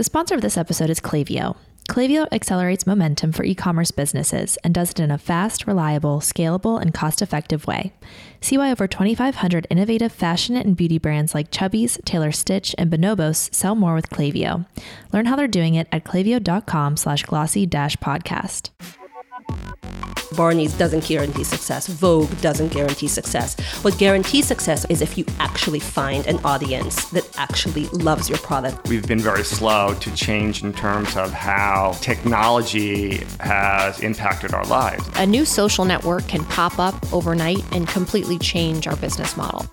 The sponsor of this episode is Klaviyo. Klaviyo accelerates momentum for e commerce businesses and does it in a fast, reliable, scalable, and cost effective way. See why over 2,500 innovative fashion and beauty brands like Chubbies, Taylor Stitch, and Bonobos sell more with Klaviyo. Learn how they're doing it at klaviyo.com slash glossy dash podcast. Barney's doesn't guarantee success. Vogue doesn't guarantee success. What guarantees success is if you actually find an audience that actually loves your product. We've been very slow to change in terms of how technology has impacted our lives. A new social network can pop up overnight and completely change our business model.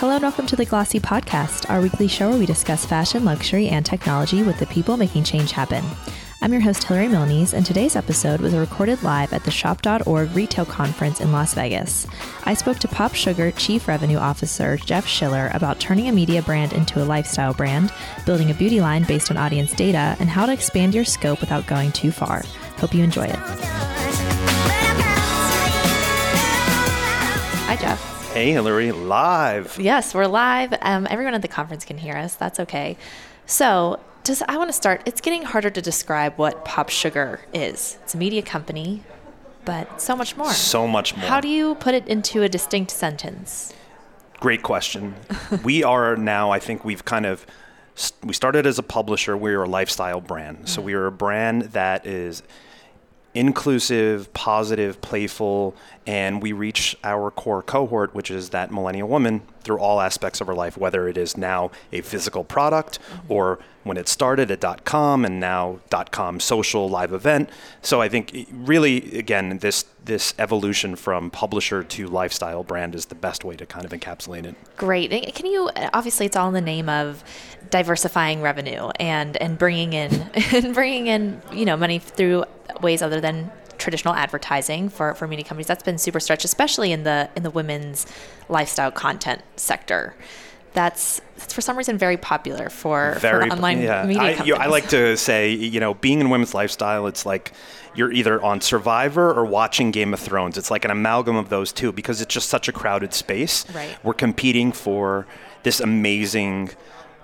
Hello and welcome to the Glossy Podcast, our weekly show where we discuss fashion, luxury, and technology with the people making change happen. I'm your host, Hillary Milnes, and today's episode was recorded live at the Shop.org retail conference in Las Vegas. I spoke to Pop Sugar Chief Revenue Officer Geoff Schiller about turning a media brand into a lifestyle brand, building a beauty line based on audience data, and how to expand your scope without going too far. Hope you enjoy it. Hi, Geoff. Hey, Hillary, live. Yes, we're live. Um, everyone at the conference can hear us. That's okay. So, just I want to start. It's getting harder to describe what Pop Sugar is. It's a media company, but so much more. So much more. How do you put it into a distinct sentence? Great question. we are now. I think we've kind of we started as a publisher. We are a lifestyle brand. Mm-hmm. So we are a brand that is inclusive, positive, playful, and we reach our core cohort, which is that millennial woman, through all aspects of her life, whether it is now a physical product mm-hmm. or when it started at .com and now .com social live event. So I think really, again, this this evolution from publisher to lifestyle brand is the best way to kind of encapsulate it. Great. Can you obviously it's all in the name of diversifying revenue and and bringing in and bringing in you know money through ways other than traditional advertising for, for media companies. That's been super stretched, especially in the in the women's lifestyle content sector. That's, for some reason very popular for, very, for online yeah. media I, companies. I like to say, you know, being in women's lifestyle, it's like you're either on Survivor or watching Game of Thrones. It's like an amalgam of those two because it's just such a crowded space. Right. We're competing for this amazing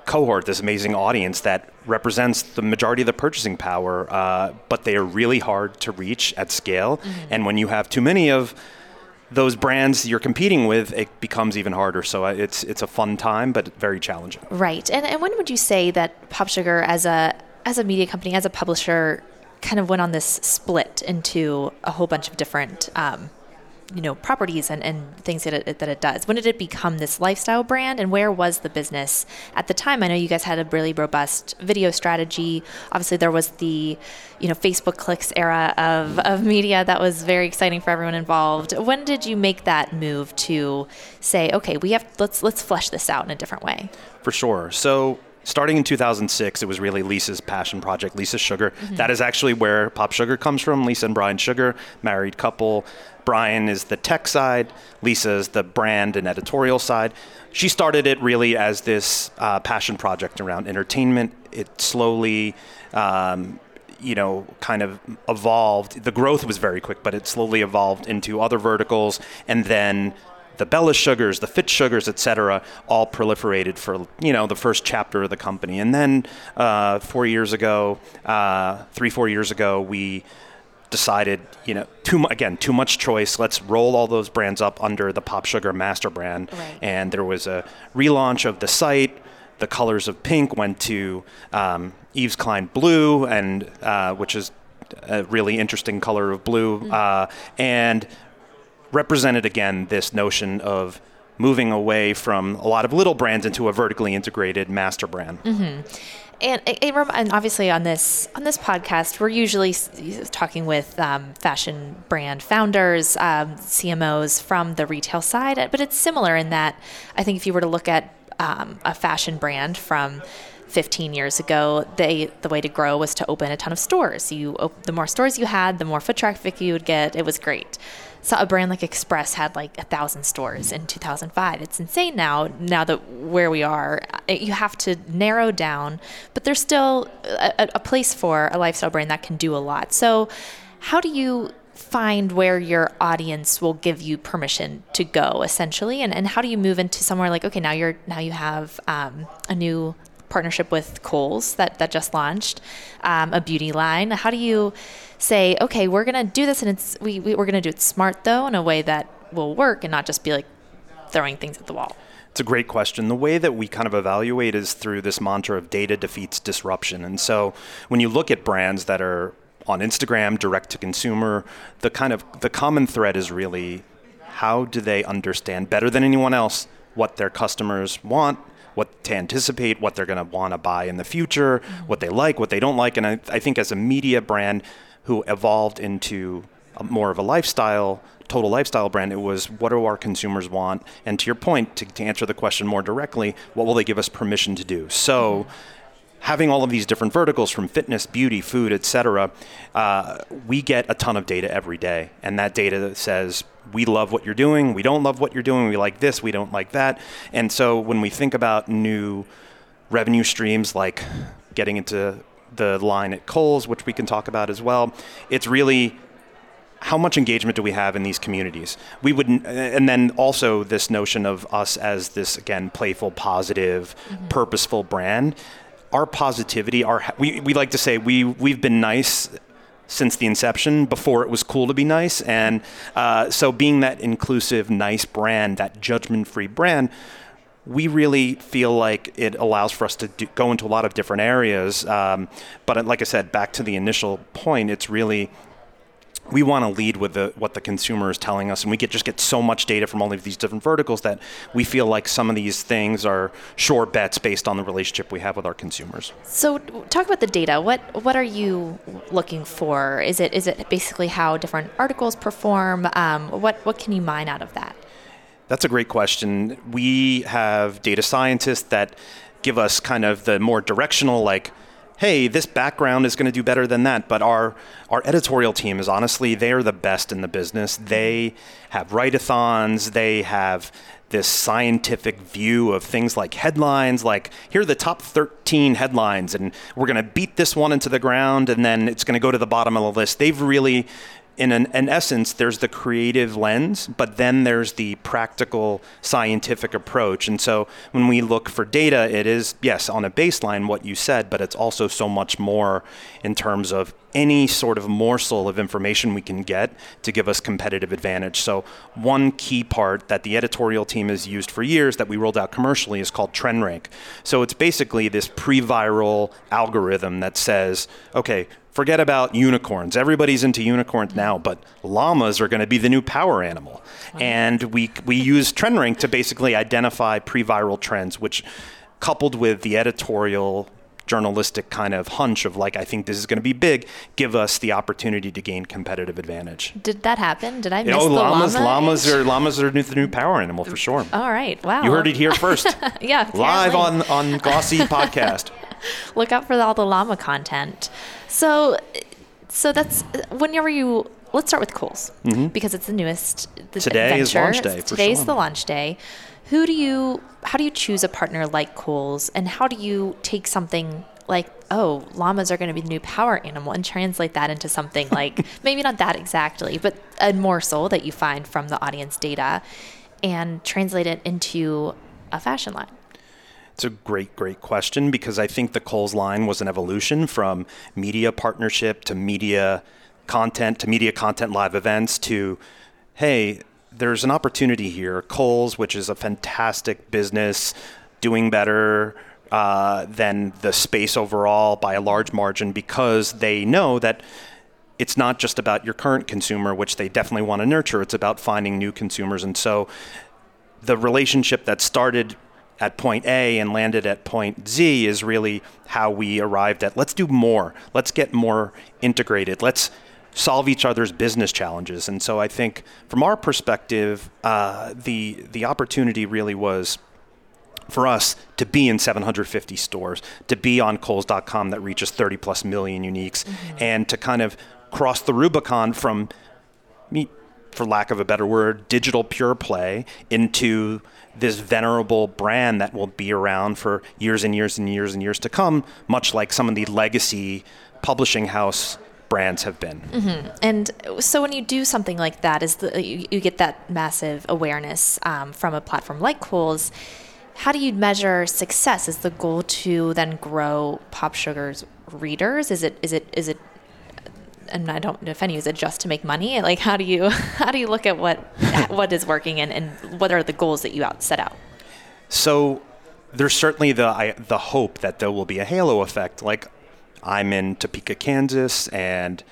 cohort, this amazing audience that represents the majority of the purchasing power, uh, but they are really hard to reach at scale. Mm-hmm. And when you have too many of those brands you're competing with, it becomes even harder. So uh, it's it's a fun time, but very challenging. Right. And, and when would you say that Pop Sugar, as a as a media company, as a publisher, kind of went on this split into a whole bunch of different um, you know properties and, and things that it, that it does when did it become this lifestyle brand and where was the business at the time i know you guys had a really robust video strategy obviously there was the you know facebook clicks era of, of media that was very exciting for everyone involved when did you make that move to say okay we have let's let's flesh this out in a different way for sure so starting in 2006, it was really Lisa's passion project, Lisa Sugar. Mm-hmm. That is actually where Pop Sugar comes from. Lisa and Brian Sugar, married couple. Brian is the tech side, Lisa is the brand and editorial side. She started it really as this uh, passion project around entertainment. It slowly, um, you know, kind of evolved. The growth was very quick, but it slowly evolved into other verticals, and then the Bella Sugars, the Fit Sugars, et cetera, all proliferated for you know the first chapter of the company. And then uh, four years ago, uh, three four years ago, we decided, you know, too again, too much choice. Let's roll all those brands up under the Pop Sugar master brand. Right. And there was a relaunch of the site. The colors of pink went to um, Yves Klein blue, and uh, which is a really interesting color of blue, mm-hmm. uh, and represented again this notion of moving away from a lot of little brands into a vertically integrated master brand. Mm-hmm. And, it, it, and, obviously on this on this podcast, we're usually talking with um, fashion brand founders, um, CMOs from the retail side. But it's similar in that I think if you were to look at um, a fashion brand from 15 years ago, they the way to grow was to open a ton of stores. You the more stores you had, the more foot traffic you would get. It was great saw a brand like Express had like a thousand stores in 2005. It's insane now. Now that where we are, you have to narrow down, but there's still a, a place for a lifestyle brand that can do a lot. So, how do you find where your audience will give you permission to go essentially and, and how do you move into somewhere like okay now you're now you have um, a new partnership with Kohl's that, that just launched um, a beauty line how do you say okay we're gonna do this and it's we, we, we're gonna do it smart though in a way that will work and not just be like throwing things at the wall it's a great question. The way that we kind of evaluate is through this mantra of data defeats disruption. And so when you look at brands that are on Instagram, direct to consumer, the kind of the common thread is really how do they understand better than anyone else what their customers want, what to anticipate, what they're going to want to buy in the future, mm-hmm. what they like, what they don't like. And I, I think as a media brand who evolved into more of a lifestyle, total lifestyle brand, it was what do our consumers want? And to your point, to, to answer the question more directly, what will they give us permission to do? So, having all of these different verticals from fitness, beauty, food, etc., uh, we get a ton of data every day, and that data says we love what you're doing, we don't love what you're doing, we like this, we don't like that, and so when we think about new revenue streams like getting into the line at Kohl's, which we can talk about as well, it's really how much engagement do we have in these communities? We would, and then also this notion of us as this again playful, positive, mm-hmm. purposeful brand our positivity, our we, we like to say we we've been nice since the inception before it was cool to be nice and uh, so being that inclusive nice brand that judgment-free brand we really feel like it allows for us to do, go into a lot of different areas um, but like i said back to the initial point it's really we want to lead with the, what the consumer is telling us, and we get just get so much data from all of these different verticals that we feel like some of these things are sure bets based on the relationship we have with our consumers. So, talk about the data. What what are you looking for? Is it is it basically how different articles perform? Um, what what can you mine out of that? That's a great question. We have data scientists that give us kind of the more directional, like hey, this background is going to do better than that. But our our editorial team is honestly they're the best in the business. They have write-a-thons. They have this scientific view of things like headlines, like here are the top 13 headlines, and we're going to beat this one into the ground, and then it's going to go to the bottom of the list. They've really in an in essence, there's the creative lens, but then there's the practical scientific approach. And so when we look for data, it is, yes, on a baseline, what you said, but it's also so much more in terms of any sort of morsel of information we can get to give us competitive advantage. So, one key part that the editorial team has used for years that we rolled out commercially is called Trend Rank. So, it's basically this pre viral algorithm that says, okay, forget about unicorns. Everybody's into unicorns now, but llamas are going to be the new power animal. And we, we use Trend Rank to basically identify pre viral trends, which coupled with the editorial journalistic kind of hunch of like I think this is going to be big, give us the opportunity to gain competitive advantage. Did that happen? Did I oh, miss you know, the llamas? llama? Llamas are llamas are the new power animal for sure. All right, wow. You heard it here first. yeah, live on on Glossy podcast. Look out for all the llama content. So, so that's whenever you let's start with Kohl's mm-hmm. because it's the newest. The Today venture. is launch day. Today's sure. the launch day. Who do you? How do you choose a partner like Kohl's, and how do you take something like oh llamas are going to be the new power animal and translate that into something like maybe not that exactly but a morsel that you find from the audience data and translate it into a fashion line it's a great, great question because I think the Kohl's line was an evolution from media partnership to media content to media content live events to, hey, there's an opportunity here. Kohl's, which is a fantastic business, doing better uh, than the space overall by a large margin because they know that it's not just about your current consumer, which they definitely want to nurture. It's about finding new consumers. And so the relationship that started at point A and landed at point Z is really how we arrived at let's do more. Let's get more integrated. Let's solve each other's business challenges. And so I think from our perspective, uh, the the opportunity really was for us to be in 750 stores, to be on Kohls.com that reaches 30 plus million uniques, mm-hmm. and to kind of cross the Rubicon from me, for lack of a better word, digital pure play into this venerable brand that will be around for years and years and years and years to come, much like some of the legacy publishing house brands have been. And so when you do something like that, is the you, you get that massive awareness um, from a platform like Kohl's. How do you measure success? Is the goal to then grow Pop Sugar's readers? Is it is it is it? And I don't offend you. Is it just to make money? Like how do you how do you look at what what is working and, and what are the goals that you out set out? So there's certainly the I, the hope that there will be a halo effect. Like I'm in Topeka, Kansas, and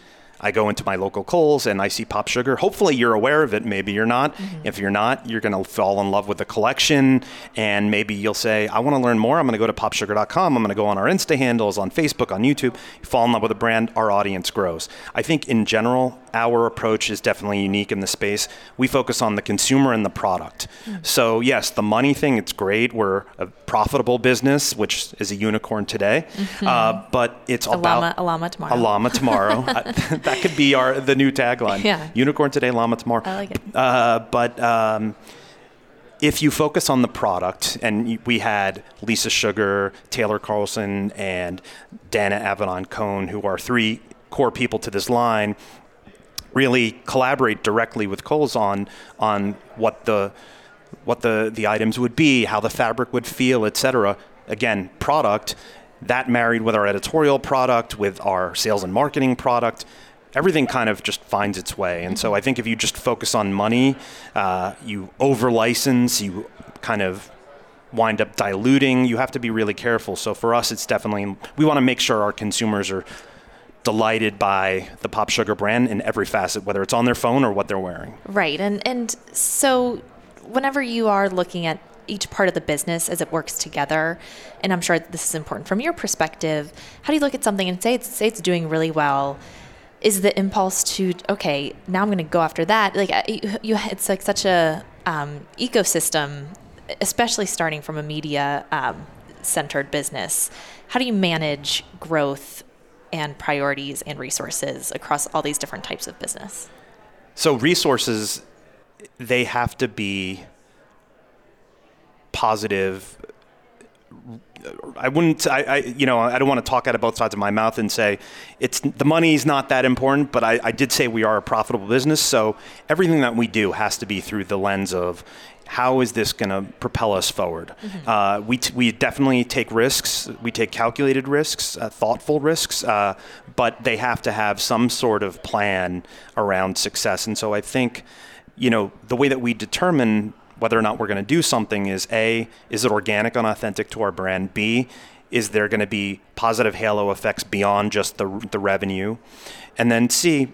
I go into my local Kohl's and I see Pop Sugar. Hopefully, you're aware of it. Maybe you're not. Mm-hmm. If you're not, you're going to fall in love with the collection, and maybe you'll say, "I want to learn more. I'm going to go to popsugar.com. I'm going to go on our Insta handles, on Facebook, on YouTube. You fall in love with a brand, our audience grows. I think in general, our approach is definitely unique in the space. We focus on the consumer and the product. Mm-hmm. So yes, the money thing, it's great. We're a profitable business, which is a unicorn today, mm-hmm. uh, but it's A about llama, a llama tomorrow. a llama tomorrow. That could be our the new tagline. Yeah. Unicorn today, llama tomorrow. I like it. Uh, but um, if you focus on the product, and we had Lisa Sugar, Taylor Carlson, and Dana Avedon Cohn, who are three core people to this line, really collaborate directly with Kohl's on on what the what the the items would be, how the fabric would feel, etc. Again, product that married with our editorial product, with our sales and marketing product, everything kind of just finds its way. And so I think if you just focus on money, uh, you over license, you kind of wind up diluting. You have to be really careful. So for us, it's definitely we want to make sure our consumers are delighted by the Pop Sugar brand in every facet, whether it's on their phone or what they're wearing. Right. And and so whenever you are looking at each part of the business as it works together, and I'm sure this is important from your perspective, how do you look at something and say it's say it's doing really well? Is the impulse to okay, now I'm going to go after that? Like you, it's like such a um, ecosystem, especially starting from a media um, centered business. How do you manage growth and priorities and resources across all these different types of business? So resources, they have to be positive. I wouldn't. I, I. You know. I don't want to talk out of both sides of my mouth and say it's the money's not that important. But I, I did say we are a profitable business. So everything that we do has to be through the lens of how is this going to propel us forward. Uh, we t- we definitely take risks. We take calculated risks, uh, thoughtful risks. Uh, but they have to have some sort of plan around success. And so I think, you know, the way that we determine whether or not we're going to do something is A, is it organic and authentic to our brand? B, is there going to be positive halo effects beyond just the, the revenue? And then C,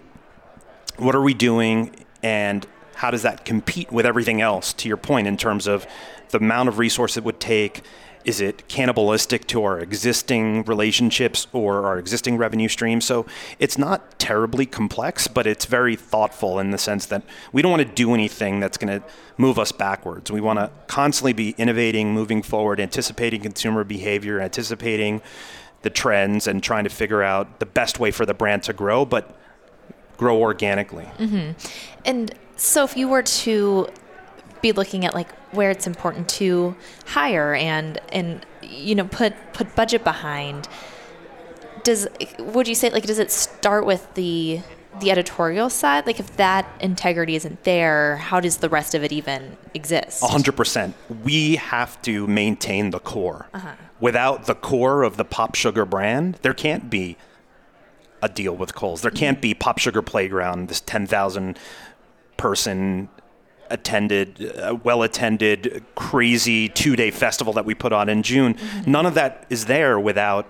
what are we doing and how does that compete with everything else to your point in terms of the amount of resource it would take is it cannibalistic to our existing relationships or our existing revenue streams so it's not terribly complex but it's very thoughtful in the sense that we don't want to do anything that's going to move us backwards. We want to constantly be innovating moving forward anticipating consumer behavior anticipating the trends and trying to figure out the best way for the brand to grow but grow organically. Mm-hmm. And so if you were to be looking at like where it's important to hire and and you know put put budget behind does would you say like does it start with the the editorial side like if that integrity isn't there how does the rest of it even exist A hundred percent. We have to maintain the core. Uh-huh. Without the core of the Pop Sugar brand, there can't be a deal with Kohl's. There can't be Pop Sugar Playground, this ten thousand person attended, uh, well attended, crazy two day festival that we put on in June. None of that is there without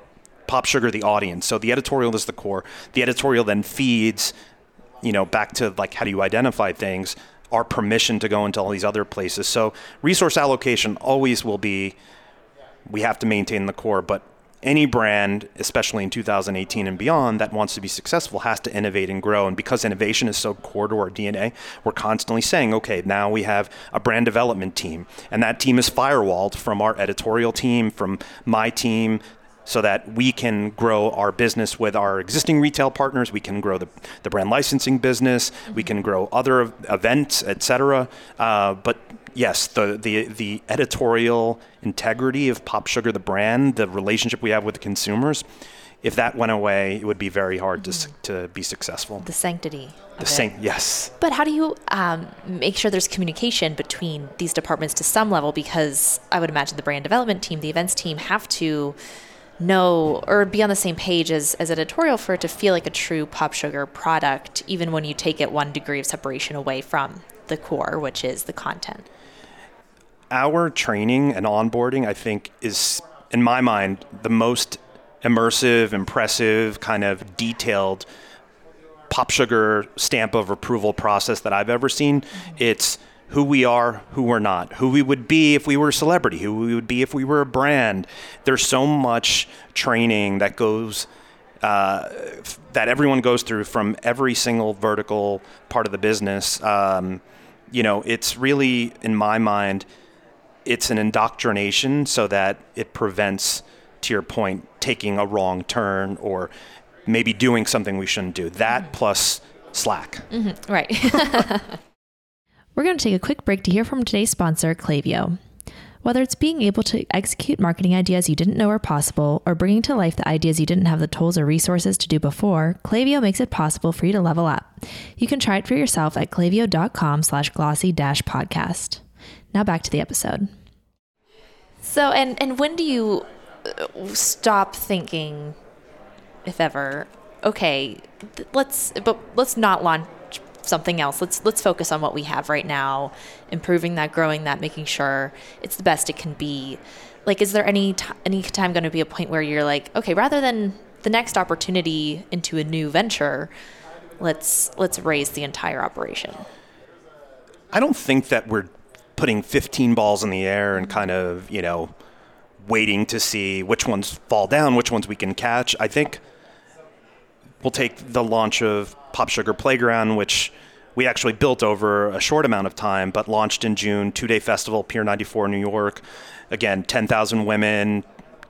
Pop Sugar, the audience. So the editorial is the core. The editorial then feeds you know, back to like how do you identify things, our permission to go into all these other places. So resource allocation always will be we have to maintain the core, but any brand, especially in 2018 and beyond, that wants to be successful has to innovate and grow. And because innovation is so core to our DNA, we're constantly saying, okay, now we have a brand development team. And that team is firewalled from our editorial team, from my team, so that we can grow our business with our existing retail partners. We can grow the, the brand licensing business. We can grow other ev- events, etc. Uh, but yes, the, the the editorial integrity of Pop Sugar, the brand, the relationship we have with the consumers, if that went away, it would be very hard to, to be successful. The sanctity. The same, yes. But how do you um, make sure there's communication between these departments to some level? Because I would imagine the brand development team, the events team have to know or be on the same page as, as editorial for it to feel like a true pop sugar product, even when you take it one degree of separation away from the core, which is the content. Our training and onboarding, I think, is, in my mind, the most immersive, impressive, kind of detailed pop sugar stamp of approval process that I've ever seen. It's who we are, who we're not, who we would be if we were a celebrity, who we would be if we were a brand. There's so much training that goes. Uh, that everyone goes through from every single vertical part of the business. Um, you know, it's really, in my mind, it's an indoctrination so that it prevents, to your point, taking a wrong turn or maybe doing something we shouldn't do. That plus slack. Mm-hmm. Right. We're going to take a quick break to hear from today's sponsor, Klaviyo. Whether it's being able to execute marketing ideas you didn't know were possible or bringing to life the ideas you didn't have the tools or resources to do before, Klaviyo makes it possible for you to level up. You can try it for yourself at klaviyo.com slash glossy dash podcast. Now back to the episode. So, and, and when do you uh, stop thinking if ever, okay, th- let's but let's not launch something else. Let's let's focus on what we have right now, improving that, growing that, making sure it's the best it can be. Like, is there any t- any time going to be a point where you're like, okay, rather than the next opportunity into a new venture, let's let's raise the entire operation. I don't think that we're putting 15 balls in the air and kind of you know waiting to see which ones fall down, which ones we can catch. I think we'll take the launch of Pop Sugar Playground, which we actually built over a short amount of time, but launched in June, two day festival, Pier 94, New York. Again, 10,000 women,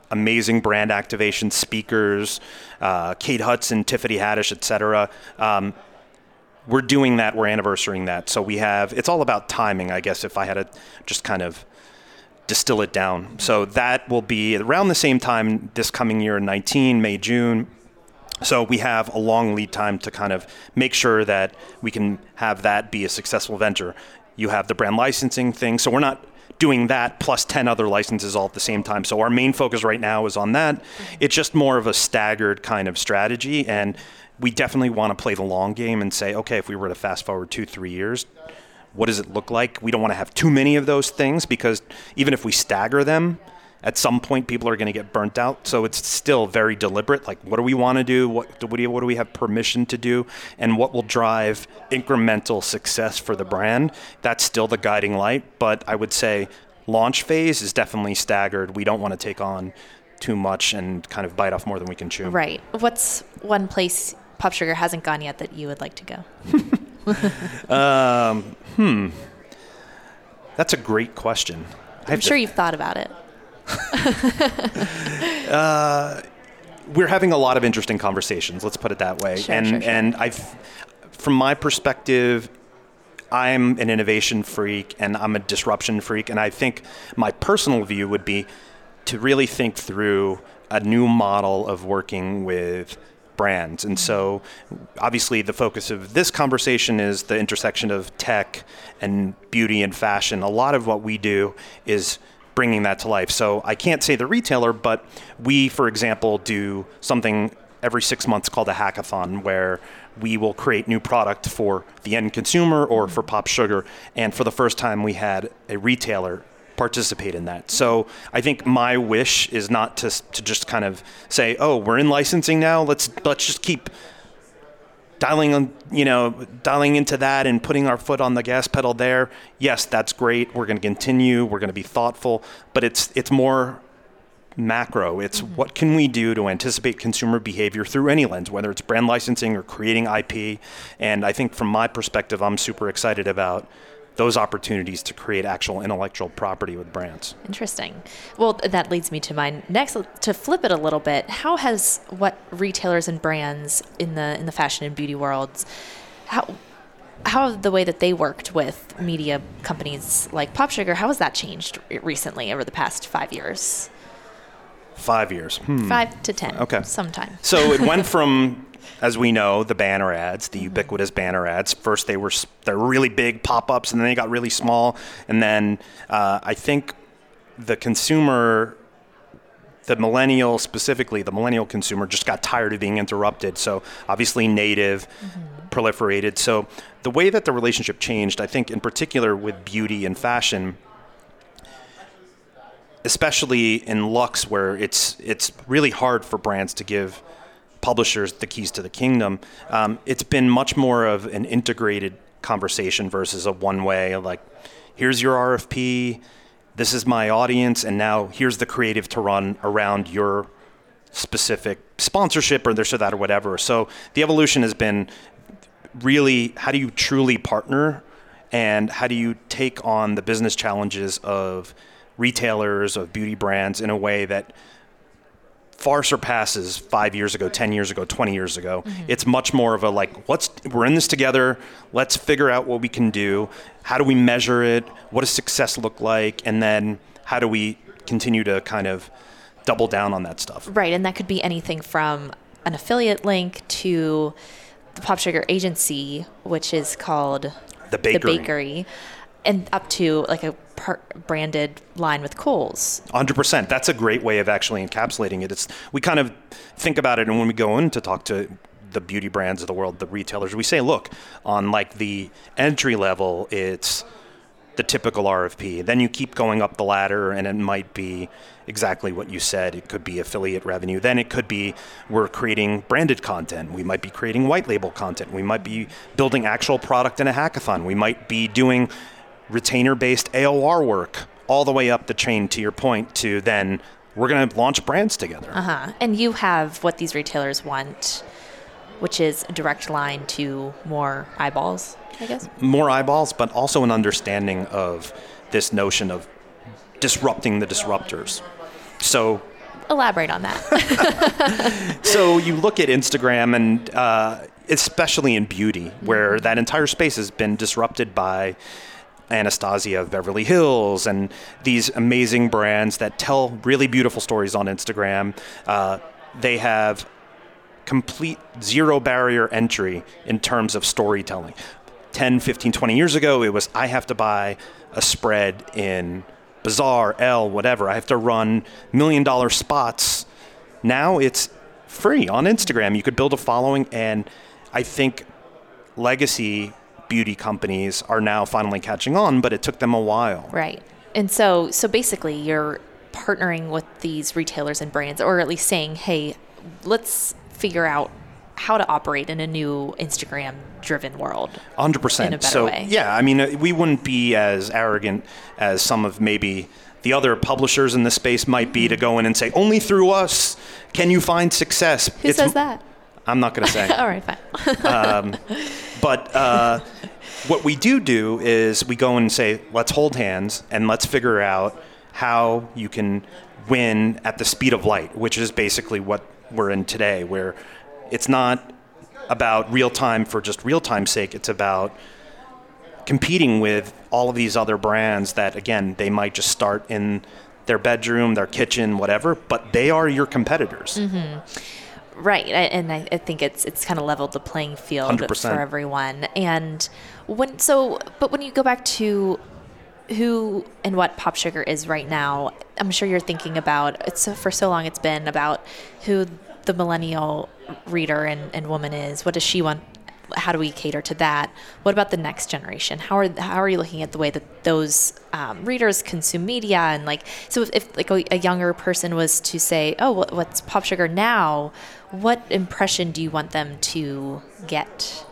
amazing brand activation speakers, uh, Kate Hudson, Tiffany Haddish, etc. Um, we're doing that, we're anniversarying that. So we have, it's all about timing, I guess, if I had to just kind of distill it down. So that will be around the same time this coming year 19, May, June. So we have a long lead time to kind of make sure that we can have that be a successful venture. You have the brand licensing thing. So we're not doing that plus 10 other licenses all at the same time. So our main focus right now is on that. It's just more of a staggered kind of strategy. And we definitely want to play the long game and say, okay, if we were to fast forward two, three years, what does it look like? We don't want to have too many of those things because even if we stagger them, at some point people are going to get burnt out. So it's still very deliberate. Like, what do we want to do? What do we, what do we have permission to do? And what will drive incremental success for the brand? That's still the guiding light. But I would say launch phase is definitely staggered. We don't want to take on too much and kind of bite off more than we can chew. Right. What's one place Pop Sugar hasn't gone yet that you would like to go? um, hmm. That's a great question. I'm sure to, you've thought about it. uh, we're having a lot of interesting conversations. Let's put it that way. Sure, and sure, sure. and I've, from my perspective, I'm an innovation freak and I'm a disruption freak. And I think my personal view would be to really think through a new model of working with brands. And so, obviously, the focus of this conversation is the intersection of tech and beauty and fashion. A lot of what we do is bringing that to life. So I can't say the retailer, but we, for example, do something every six months called a hackathon where we will create new product for the end consumer or for Pop Sugar. And for the first time, we had a retailer participate in that. So I think my wish is not to, to just kind of say, oh, we're in licensing now. Let's let's just keep dialing on, you know, dialing into that and putting our foot on the gas pedal there. Yes, that's great. We're going to continue. We're going to be thoughtful, but it's it's more macro. It's mm-hmm. what can we do to anticipate consumer behavior through any lens, whether it's brand licensing or creating IP. And I think from my perspective, I'm super excited about those opportunities to create actual intellectual property with brands. Interesting. Well, that leads me to my next to flip it a little bit. How has what retailers and brands in the in the fashion and beauty worlds how how the way that they worked with media companies like Pop Sugar, how has that changed recently over the past 5 years? Five years. Hmm. Five to ten. Okay. Sometime. So it went from, as we know, the banner ads, the ubiquitous banner ads. First, they were they're really big pop-ups, and then they got really small. And then uh, I think the consumer, the millennial specifically, the millennial consumer just got tired of being interrupted. So obviously, native proliferated. So the way that the relationship changed, I think, in particular with beauty and fashion especially in Lux, where it's it's really hard for brands to give publishers the keys to the kingdom. Um, it's been much more of an integrated conversation versus a one way. Like, here's your RFP, this is my audience, and now here's the creative to run around your specific sponsorship or this or that or whatever. So the evolution has been really how do you truly partner and how do you take on the business challenges of retailers of beauty brands in a way that far surpasses five years ago, 10 years ago, 20 years ago. Mm-hmm. It's much more of a like, let's, we're in this together. Let's figure out what we can do. How do we measure it? What does success look like? And then how do we continue to kind of double down on that stuff? Right, and that could be anything from an affiliate link to the Pop Sugar agency, which is called The bakery. the bakery, and up to like a branded line with Kohl's. Hundred percent. That's a great way of actually encapsulating it. It's we kind of think about it, and when we go in to talk to the beauty brands of the world, the retailers, we say, look, on like the entry level, it's the typical RFP. Then you keep going up the ladder, and it might be exactly what you said. It could be affiliate revenue. Then it could be we're creating branded content. We might be creating white label content. We might be building actual product in a hackathon. We might be doing retainer based AOR work all the way up the chain to your point to then we're going to launch brands together. Uh huh. And you have what these retailers want, which is a direct line to more eyeballs, I guess. More eyeballs, but also an understanding of this notion of disrupting the disruptors. So Elaborate on that. so you look at Instagram and uh, especially in beauty, where that entire space has been disrupted by Anastasia of Beverly Hills and these amazing brands that tell really beautiful stories on Instagram. Uh, they have complete zero barrier entry in terms of storytelling. 10, 15, 20 years ago, it was I have to buy a spread in Bazaar, Elle, whatever. I have to run million dollar spots. Now it's free on Instagram. You could build a following, and I think legacy beauty companies are now finally catching on, but it took them a while. right. And so, so basically, you're partnering with these retailers and brands, or at least saying, "Hey, let's figure out how to operate in a new Instagram-driven world." Hundred percent. in a better So way. yeah, I mean, uh, we wouldn't be as arrogant as some of maybe the other publishers in the space might be to go in and say, only through us can you find success. Who says that? I'm not going to say. All right, fine. But uh, what we do do is we go and say, let's hold hands and let's figure out how you can win at the speed of light, which is basically what we're in today, where it's not about real time for just real time's sake. It's about competing with all of these other brands that, again, they might just start in their bedroom, their kitchen, whatever, but they are your competitors. Right, and I, I think it's it's kind of leveled the playing field 100%. for everyone. And when so, but when you go back to who and what Pop Sugar is right now, I'm sure you're thinking about it's for so long. It's been about who the millennial reader and, and woman is. What does she want? How do we cater to that? What about the next generation? How are how are you looking at the way that those um, readers consume media and like so if, if like a, a younger person was to say, oh, what, what's Pop Sugar now? What impression do you want them to get?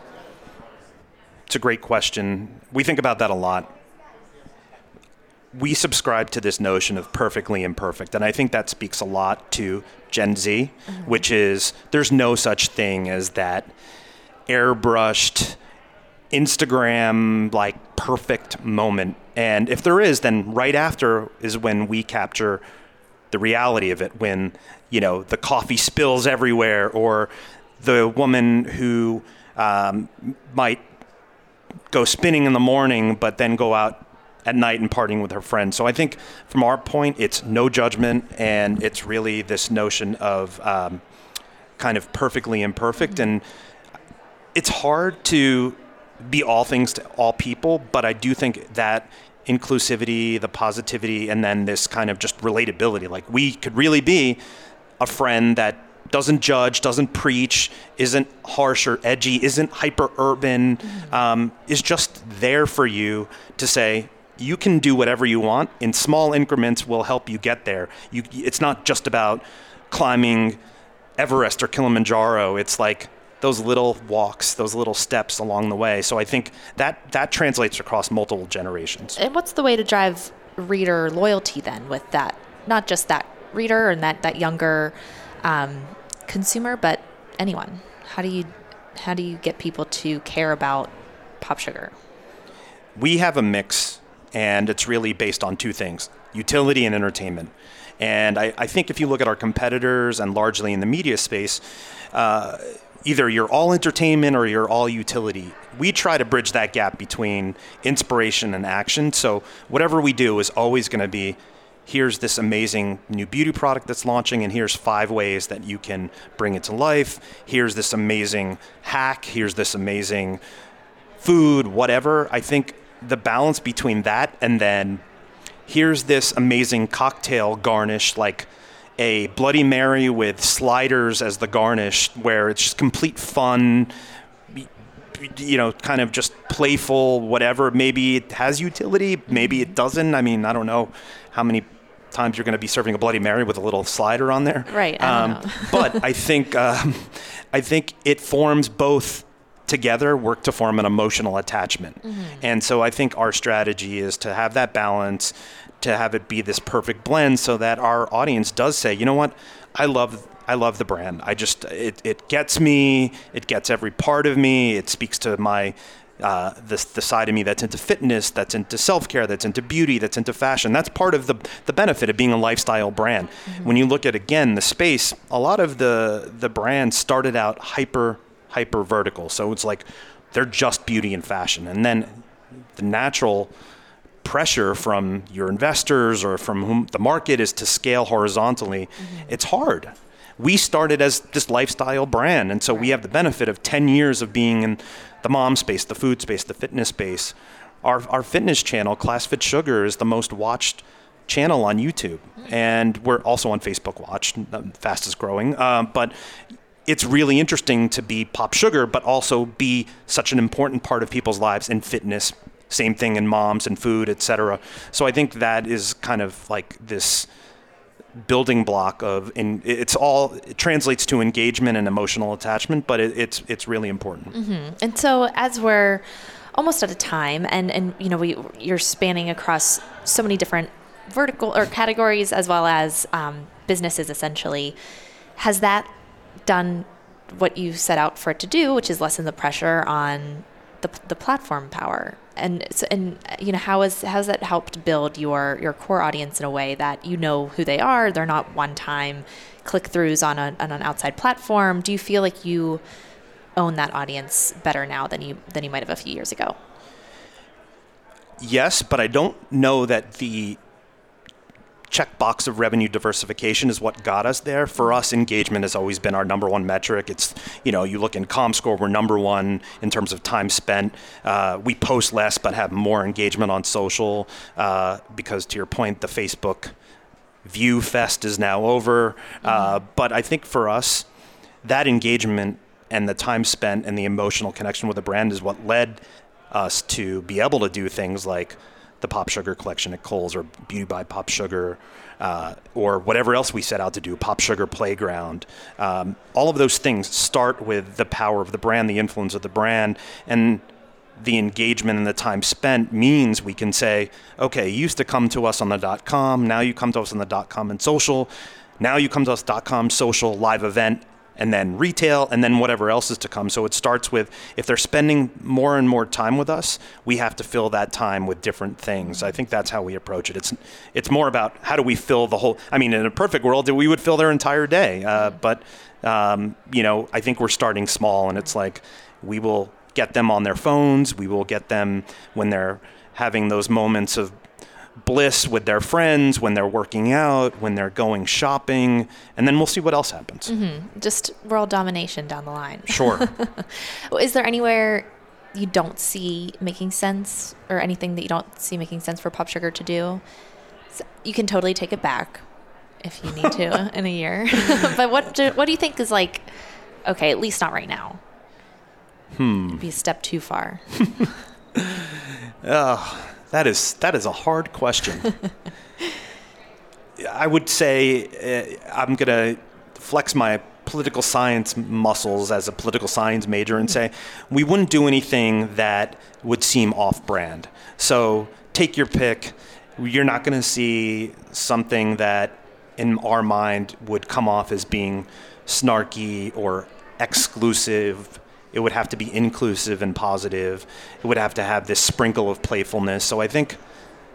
It's a great question. We think about that a lot. We subscribe to this notion of perfectly imperfect, and I think that speaks a lot to Gen Z, which is there's no such thing as that airbrushed Instagram like perfect moment. And if there is, then right after is when we capture the reality of it when you know the coffee spills everywhere or the woman who um, might go spinning in the morning but then go out at night and partying with her friends. So I think from our point, it's no judgment, and it's really this notion of um, kind of perfectly imperfect, and it's hard to be all things to all people, but I do think that inclusivity, the positivity, and then this kind of just relatability. Like we could really be a friend that doesn't judge, doesn't preach, isn't harsh or edgy, isn't hyper urban, um, is just there for you to say, you can do whatever you want in small increments will help you get there. You, it's not just about climbing Everest or Kilimanjaro. It's like those little walks, those little steps along the way. So I think that that translates across multiple generations. And what's the way to drive reader loyalty then with that? Not just that reader and that that younger um, consumer, but anyone. How do you how do you get people to care about pop sugar? We have a mix, and it's really based on two things: utility and entertainment. And I, I think if you look at our competitors and largely in the media space. Uh, either you're all entertainment or you're all utility. We try to bridge that gap between inspiration and action. So whatever we do is always going to be here's this amazing new beauty product that's launching and here's five ways that you can bring it to life. Here's this amazing hack, here's this amazing food, whatever. I think the balance between that and then here's this amazing cocktail garnish like a Bloody Mary with sliders as the garnish, where it's just complete fun, you know, kind of just playful, whatever. Maybe it has utility, maybe it doesn't. I mean, I don't know how many times you're going to be serving a Bloody Mary with a little slider on there. Right. I um, but I think um, I think it forms both together work to form an emotional attachment. Mm-hmm. And so I think our strategy is to have that balance to have it be this perfect blend so that our audience does say, you know what, I love I love the brand. I just it, it gets me, it gets every part of me, it speaks to my uh, the, the side of me that's into fitness, that's into self care, that's into beauty, that's into fashion. That's part of the, the benefit of being a lifestyle brand. Mm-hmm. When you look at, again, the space, a lot of the, the brands started out hyper, hyper vertical. So it's like they're just beauty and fashion. And then the natural pressure from your investors or from whom the market is to scale horizontally, mm-hmm. it's hard. We started as this lifestyle brand, and so we have the benefit of 10 years of being in the mom space, the food space, the fitness space. Our, our fitness channel, ClassFit Sugar, is the most watched channel on YouTube, mm-hmm. and we're also on Facebook Watch, fastest growing. Um, but it's really interesting to be pop sugar, but also be such an important part of people's lives in fitness, same thing in moms and food, etc. So I think that is kind of like this building block of and it's all it translates to engagement and emotional attachment but it, it's it's really important mm-hmm. and so as we're almost at a time and and you know we you're spanning across so many different vertical or categories as well as um, businesses essentially has that done what you set out for it to do which is lessen the pressure on the, the platform power. And so, and you know how is has that helped build your your core audience in a way that you know who they are they're not one time click throughs on, on an outside platform? Do you feel like you own that audience better now than you than you might have a few years ago? Yes but i don't know that the checkbox of revenue diversification is what got us there. For us, engagement has always been our number one metric. It's, you know, you look in ComScore, we're number one in terms of time spent. Uh, we post less but have more engagement on social uh, because, to your point, the Facebook View Fest is now over. Uh, but I think for us, that engagement and the time spent and the emotional connection with the brand is what led us to be able to do things like the Pop Sugar collection at Kohl's or Beauty by Pop Sugar uh, or whatever else we set out to do, Pop Sugar Playground. Um, all of those things start with the power of the brand, the influence of the brand, and the engagement and the time spent means we can say, okay, you used to come to us on the dot com, now you come to us on the dot com and social, now you come to us com social live event and then retail, and then whatever else is to come. So it starts with if they're spending more and more time with us, we have to fill that time with different things. I think that's how we approach it. It's it's more about how do we fill the whole. I mean, in a perfect world, we would fill their entire day, uh, but um, you know, I think we're starting small, and it's like we will get them on their phones. We will get them when they're having those moments of bliss with their friends when they're working out, when they're going shopping, and then we'll see what else happens. Mm-hmm. Just world domination down the line. Sure. Is there anywhere you don't see making sense or anything that you don't see making sense for Pop Sugar to do? You can totally take it back if you need to in a year. but what do, what do you think is like okay, at least not right now? Hmm. Be a step too far. That is that is a hard question. I would say uh, I'm gonna flex my political science muscles as a political science major and say we wouldn't do anything that would seem off-brand. So take your pick. You're not going to see something that, in our mind, would come off as being snarky or exclusive it would have to be inclusive and positive. It would have to have this sprinkle of playfulness. So I think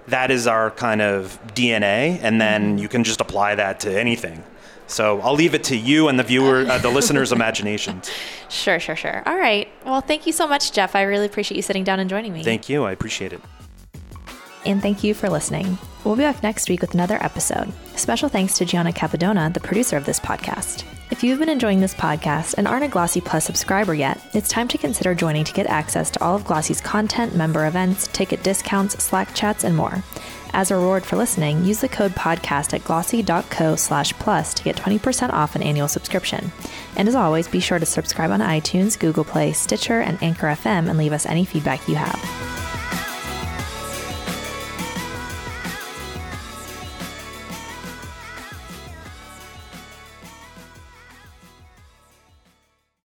that is our kind of DNA, and then you can just apply that to anything. So I'll leave it to you and the viewer, uh, the listeners' imaginations. Sure, sure, sure. All right. Well, thank you so much, Geoff. I really appreciate you sitting down and joining me. Thank you. I appreciate it. and thank you for listening. We'll be back next week with another episode. Special thanks to Gianna Capadona, the producer of this podcast. If you've been enjoying this podcast and aren't a Glossy Plus subscriber yet, it's time to consider joining to get access to all of Glossy's content, member events, ticket discounts, Slack chats, and more. As a reward for listening, use the code podcast at glossy.co slash plus to get 20% off an annual subscription. And as always, be sure to subscribe on iTunes, Google Play, Stitcher, and Anchor FM and leave us any feedback you have.